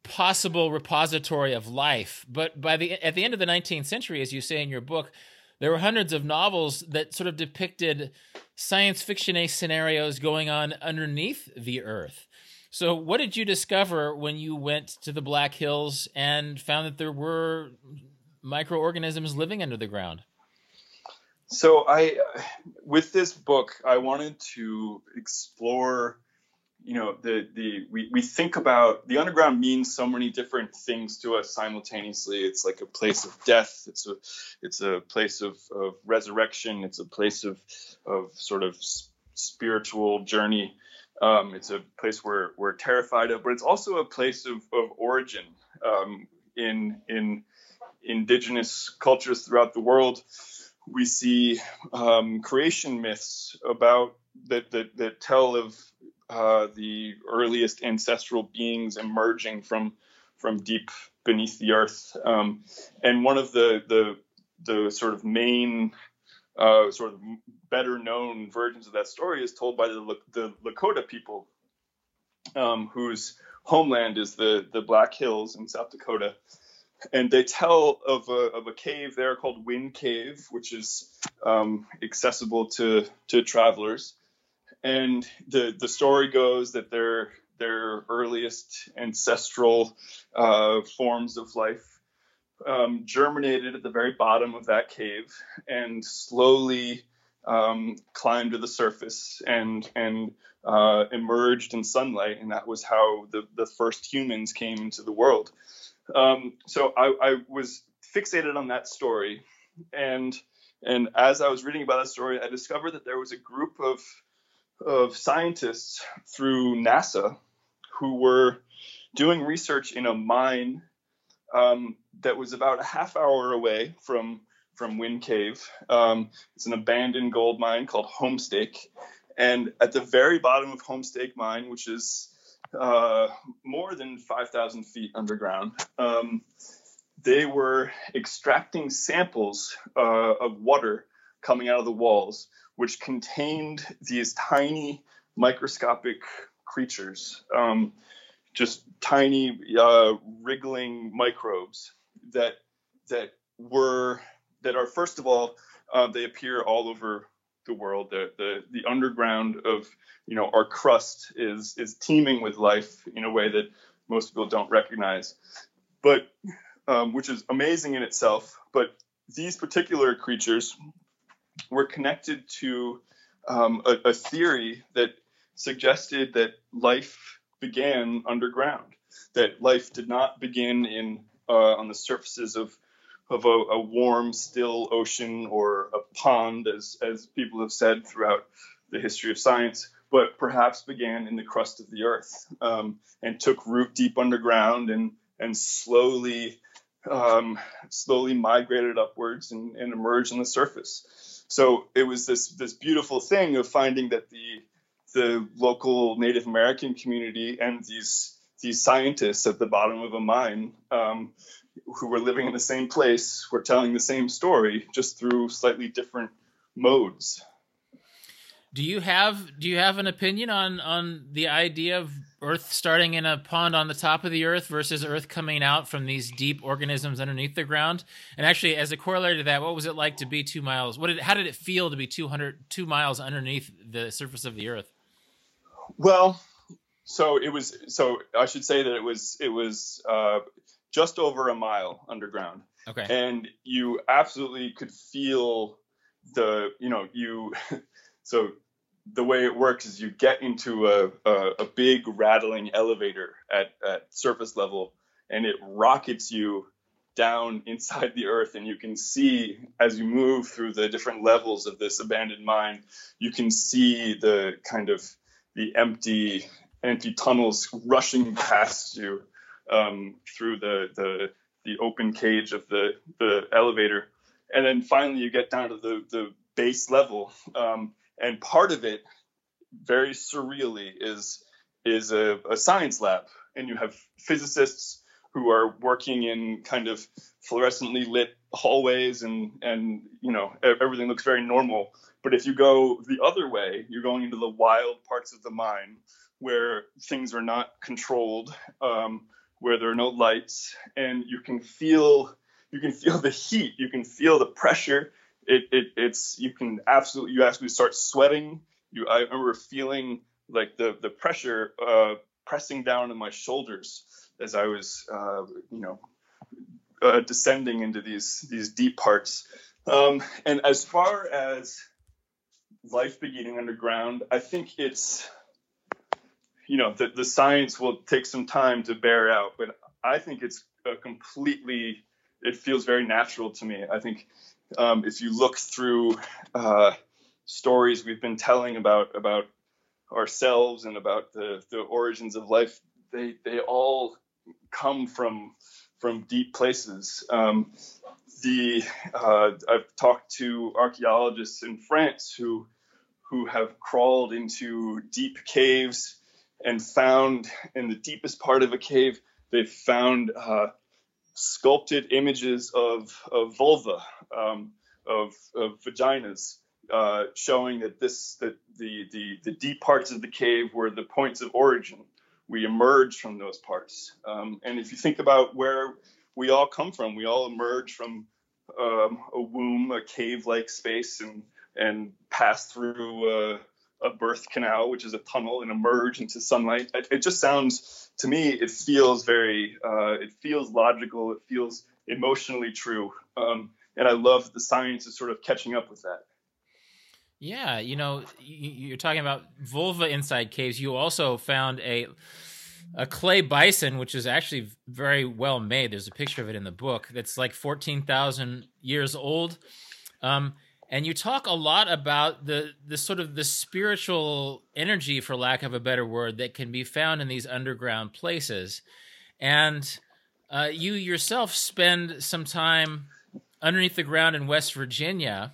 possible repository of life. But by the at the end of the 19th century, as you say in your book, there were hundreds of novels that sort of depicted science fiction scenarios going on underneath the earth. So, what did you discover when you went to the Black Hills and found that there were microorganisms living under the ground? So, I, uh, with this book, I wanted to explore you know the the we, we think about the underground means so many different things to us simultaneously. It's like a place of death. It's a it's a place of, of resurrection. It's a place of of sort of spiritual journey. Um, it's a place where we're terrified of but it's also a place of, of origin um, in in indigenous cultures throughout the world. We see um, creation myths about that, that that tell of uh, the earliest ancestral beings emerging from from deep beneath the earth. Um, and one of the the the sort of main uh, sort of better known versions of that story is told by the, the Lakota people, um, whose homeland is the the Black Hills in South Dakota. And they tell of a, of a cave there called Wind Cave, which is um, accessible to, to travelers and the the story goes that their their earliest ancestral uh, forms of life um, germinated at the very bottom of that cave and slowly um, climbed to the surface and and uh, emerged in sunlight, and that was how the the first humans came into the world. Um, so I, I was fixated on that story, and and as I was reading about that story, I discovered that there was a group of of scientists through NASA who were doing research in a mine um, that was about a half hour away from from Wind Cave. Um, it's an abandoned gold mine called Homestake, and at the very bottom of Homestake Mine, which is uh, more than 5,000 feet underground, um, they were extracting samples uh, of water coming out of the walls which contained these tiny microscopic creatures, um, just tiny uh, wriggling microbes that that were that are first of all uh, they appear all over the world. The, the the underground of you know our crust is is teeming with life in a way that most people don't recognize, but um, which is amazing in itself. But these particular creatures were connected to um, a, a, theory that suggested that life began underground, that life did not begin in uh, on the surfaces of of a, a, warm, still ocean or a pond, as as people have said throughout the history of science, but perhaps began in the crust of the earth um, and took root deep underground and and slowly um, slowly migrated upwards and, and emerged on the surface so it was this this beautiful thing of finding that the the local Native American community and these these scientists at the bottom of a mine um, who were living in the same place were telling the same story just through slightly different modes. Do you have do you have an opinion on on the idea of Earth starting in a pond on the top of the Earth versus Earth coming out from these deep organisms underneath the ground? And actually, as a corollary to that, what was it like to be two miles? What did how did it feel to be 200 two miles underneath the surface of the Earth? Well, so it was. So I should say that it was it was uh, just over a mile underground. Okay. And you absolutely could feel the you know you So the way it works is you get into a, a, a big rattling elevator at, at surface level and it rockets you down inside the earth and you can see as you move through the different levels of this abandoned mine you can see the kind of the empty empty tunnels rushing past you um, through the, the the open cage of the the elevator. And then finally you get down to the the base level. Um, and part of it, very surreally, is is a, a science lab, and you have physicists who are working in kind of fluorescently lit hallways, and and you know everything looks very normal. But if you go the other way, you're going into the wild parts of the mine where things are not controlled, um, where there are no lights, and you can feel you can feel the heat, you can feel the pressure, it, it it's you can absolutely you actually start sweating. You I remember feeling like the the pressure uh, pressing down on my shoulders as I was uh, you know uh, descending into these these deep parts. Um, and as far as life beginning underground, I think it's you know, the, the science will take some time to bear out, but I think it's a completely, it feels very natural to me. I think um, if you look through uh, stories we've been telling about about ourselves and about the, the origins of life, they they all come from from deep places. Um, the uh, I've talked to archaeologists in France who who have crawled into deep caves and found in the deepest part of a cave they've found uh, sculpted images of, of vulva um, of, of vaginas uh, showing that this that the, the the deep parts of the cave were the points of origin we emerge from those parts um, and if you think about where we all come from we all emerge from um, a womb a cave like space and and pass through uh, a birth canal, which is a tunnel, and emerge into sunlight. It, it just sounds to me, it feels very, uh, it feels logical. It feels emotionally true, um, and I love the science is sort of catching up with that. Yeah, you know, you're talking about vulva inside caves. You also found a a clay bison, which is actually very well made. There's a picture of it in the book. That's like fourteen thousand years old. Um, and you talk a lot about the the sort of the spiritual energy for lack of a better word that can be found in these underground places and uh, you yourself spend some time underneath the ground in west virginia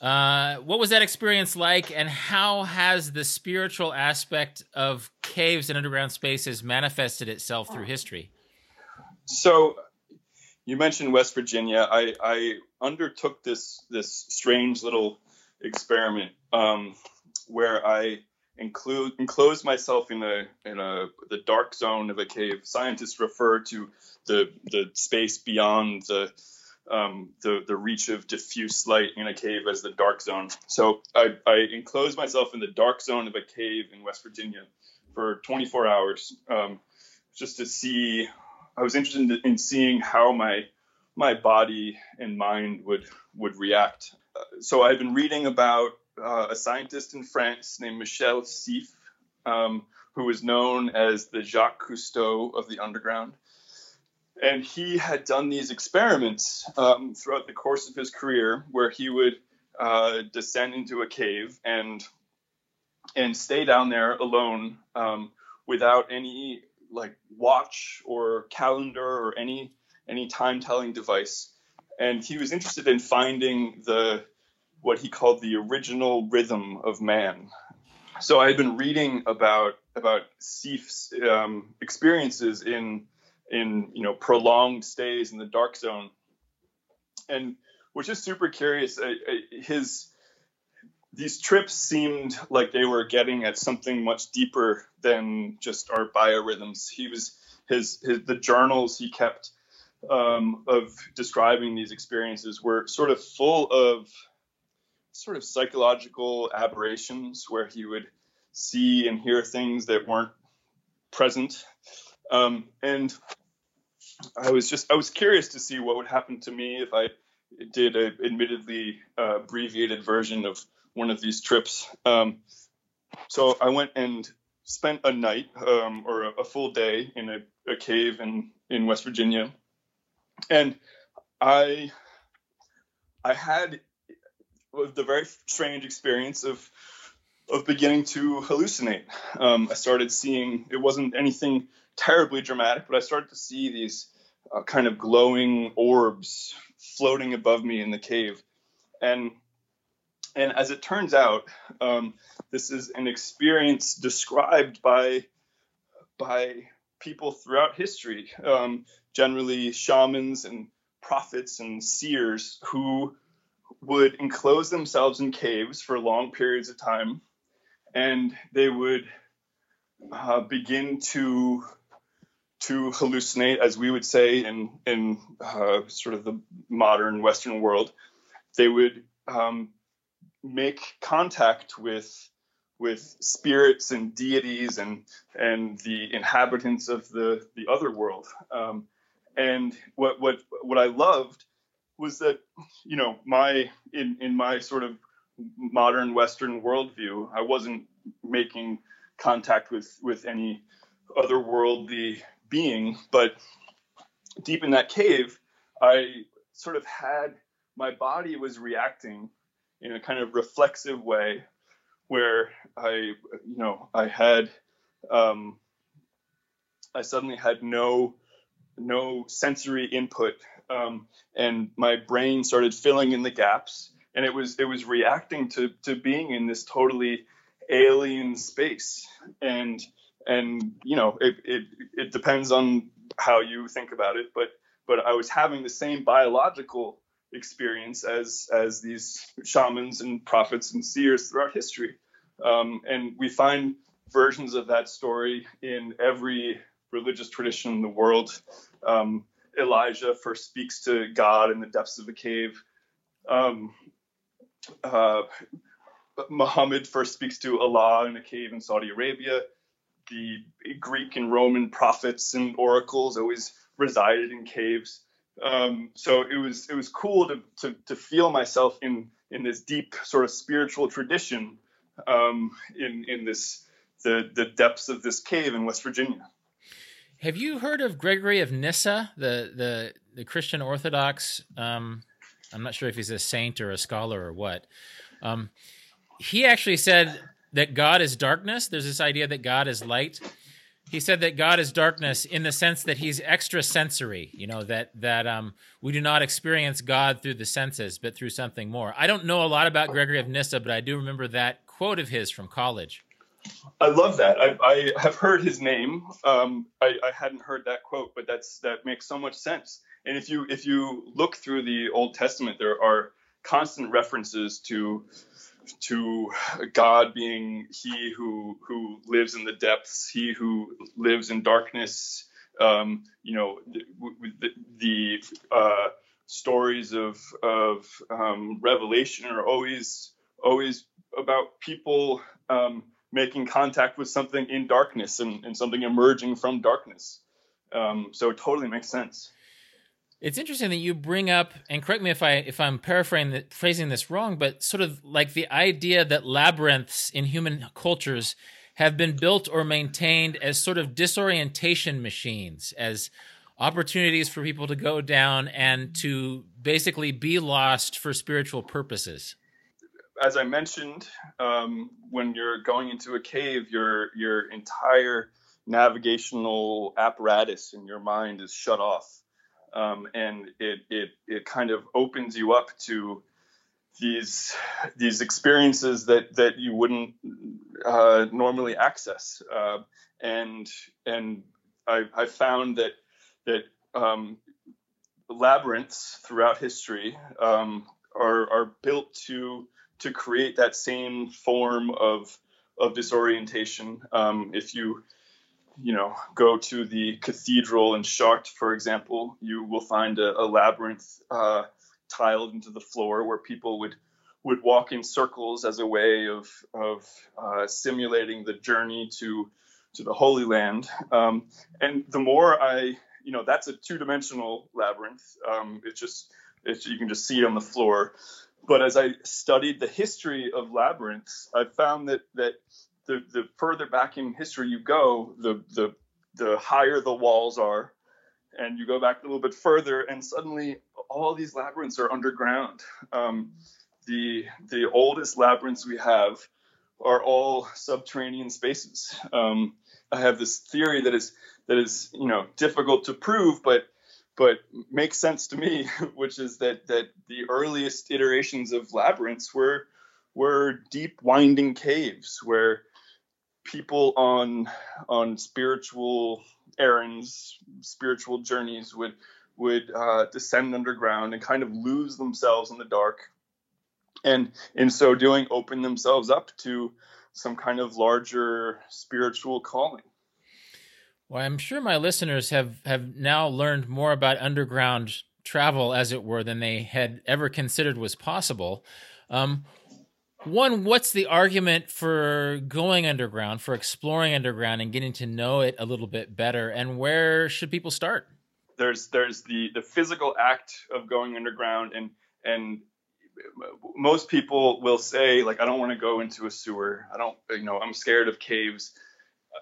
uh, what was that experience like and how has the spiritual aspect of caves and underground spaces manifested itself through history so you mentioned West Virginia. I, I undertook this this strange little experiment um, where I include enclosed myself in a in a the dark zone of a cave. Scientists refer to the the space beyond the um, the the reach of diffuse light in a cave as the dark zone. So I, I enclosed myself in the dark zone of a cave in West Virginia for 24 hours, um, just to see I was interested in, in seeing how my my body and mind would would react. Uh, so I've been reading about uh, a scientist in France named Michel Siffre, um, who was known as the Jacques Cousteau of the underground. And he had done these experiments um, throughout the course of his career where he would uh, descend into a cave and and stay down there alone um, without any like watch or calendar or any any time telling device. And he was interested in finding the what he called the original rhythm of man. So I had been reading about about Siffre's um, experiences in in you know prolonged stays in the dark zone, and was just super curious. Uh, his these trips seemed like they were getting at something much deeper than just our biorhythms. He was his, his the journals he kept um, of describing these experiences were sort of full of sort of psychological aberrations where he would see and hear things that weren't present. Um, and I was just I was curious to see what would happen to me if I did a admittedly uh, abbreviated version of one of these trips. Um, so I went and spent a night um, or a, a, full day in a, a, cave in, in West Virginia, and I I had the very strange experience of of beginning to hallucinate. Um, I started seeing it wasn't anything terribly dramatic, but I started to see these uh, kind of glowing orbs floating above me in the cave, and and as it turns out, um, this is an experience described by by people throughout history, um, generally shamans and prophets and seers who would enclose themselves in caves for long periods of time, and they would uh, begin to to hallucinate, as we would say in in uh, sort of the modern Western world. They would um, make contact with with spirits and deities and and the inhabitants of the the other world. Um, and what what what I loved was that you know my in in my sort of modern Western worldview, I wasn't making contact with with any otherworldly being. But deep in that cave, I sort of had my body was reacting in a kind of reflexive way where I, you know, I had, um, I suddenly had no, no sensory input, um, and my brain started filling in the gaps, and it was, it was reacting to, to being in this totally alien space, and, and you know, it, it, it depends on how you think about it, but, but I was having the same biological experience as as these shamans and prophets and seers throughout history. Um, and we find versions of that story in every religious tradition in the world. Um, Elijah first speaks to God in the depths of a cave. Um, uh, Muhammad first speaks to Allah in a cave in Saudi Arabia. The Greek and Roman prophets and oracles always resided in caves. Um, so it was it was cool to, to, to feel myself in in this deep sort of spiritual tradition um, in in this the the depths of this cave in West Virginia. Have you heard of Gregory of Nyssa, the the the Christian Orthodox? Um, I'm not sure if he's a saint or a scholar or what. Um, he actually said that God is darkness. There's this idea that God is light, he said that God is darkness in the sense that he's extrasensory, you know, that that um, we do not experience God through the senses, but through something more. I don't know a lot about Gregory of Nyssa, but I do remember that quote of his from college. I love that. I, I have heard his name. Um, I, I, hadn't heard that quote, but that's that makes so much sense. And if you if you look through the Old Testament, there are constant references to to God being He who who lives in the depths, He who lives in darkness. Um, you know, the, the uh, stories of of um, Revelation are always always about people um, making contact with something in darkness and, and something emerging from darkness. Um, so it totally makes sense. It's interesting that you bring up, and correct me if I if I'm paraphrasing phrasing this wrong, but sort of like the idea that labyrinths in human cultures have been built or maintained as sort of disorientation machines, as opportunities for people to go down and to basically be lost for spiritual purposes. As I mentioned, um, when you're going into a cave, your your entire navigational apparatus in your mind is shut off um, and it, it it kind of opens you up to these these experiences that that you wouldn't uh, normally access uh, and and I, I found that that um, labyrinths throughout history um, are are built to to create that same form of of disorientation. Um, if you you know, go to the cathedral in Chartres, for example, you will find a, a labyrinth uh, tiled into the floor where people would would walk in circles as a way of of uh, simulating the journey to to the Holy Land. Um, and the more I, you know, that's a two dimensional labyrinth. Um, it's just it's, you can just see it on the floor. But as I studied the history of labyrinths, I found that that the, the further back in history you go, the, the, the higher the walls are. And you go back a little bit further, and suddenly all these labyrinths are underground. Um, the, the oldest labyrinths we have are all subterranean spaces. Um, I have this theory that is that is you know difficult to prove, but but makes sense to me, which is that that the earliest iterations of labyrinths were were deep winding caves where people on on spiritual errands, spiritual journeys would would uh, descend underground and kind of lose themselves in the dark, and in so doing, open themselves up to some kind of larger spiritual calling. Well, I'm sure my listeners have have now learned more about underground travel, as it were, than they had ever considered was possible. Um, one, what's the argument for going underground, for exploring underground and getting to know it a little bit better? And where should people start? There's there's the the physical act of going underground and and most people will say like I don't want to go into a sewer. I don't you know I'm scared of caves.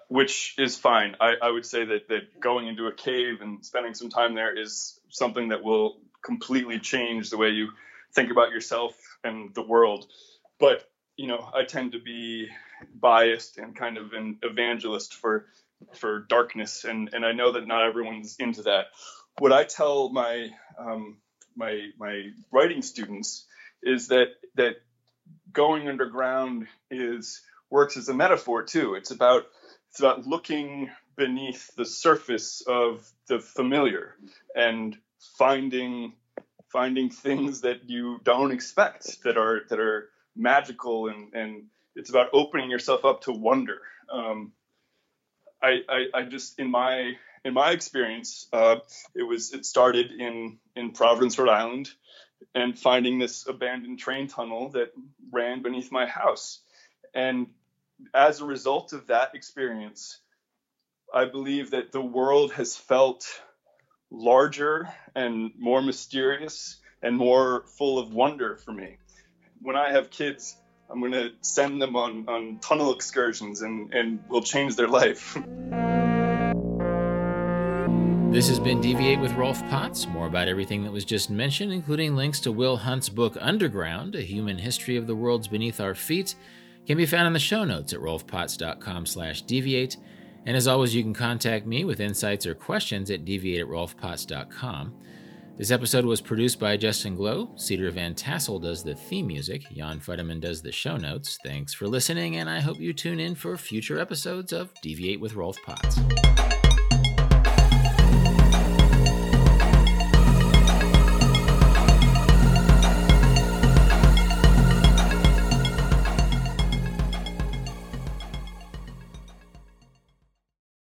which is fine. I, I would say that that going into a cave and spending some time there is something that will completely change the way you think about yourself and the world. But you know, I tend to be biased and kind of an evangelist for for darkness, and and I know that not everyone's into that. What I tell my um, my my writing students is that that going underground is works as a metaphor too. It's about it's about looking beneath the surface of the familiar and finding finding things that you don't expect that are that are magical and and it's about opening yourself up to wonder. Um, I, I, I just in my in my experience, uh, it was it started in in Providence, Rhode Island, and finding this abandoned train tunnel that ran beneath my house, and as a result of that experience, I believe that the world has felt larger and more mysterious and more full of wonder for me. When I have kids, I'm going to send them on, on tunnel excursions and, and will change their life. This has been Deviate with Rolf Potts. More about everything that was just mentioned, including links to Will Hunt's book Underground, A Human History of the Worlds Beneath Our Feet, can be found in the show notes at rolfpotts.com slash deviate. And as always, you can contact me with insights or questions at deviate at rolfpotts.com. This episode was produced by Justin Glow. Cedar Van Tassel does the theme music. Jan Futterman does the show notes. Thanks for listening, and I hope you tune in for future episodes of Deviate with Rolf Potts.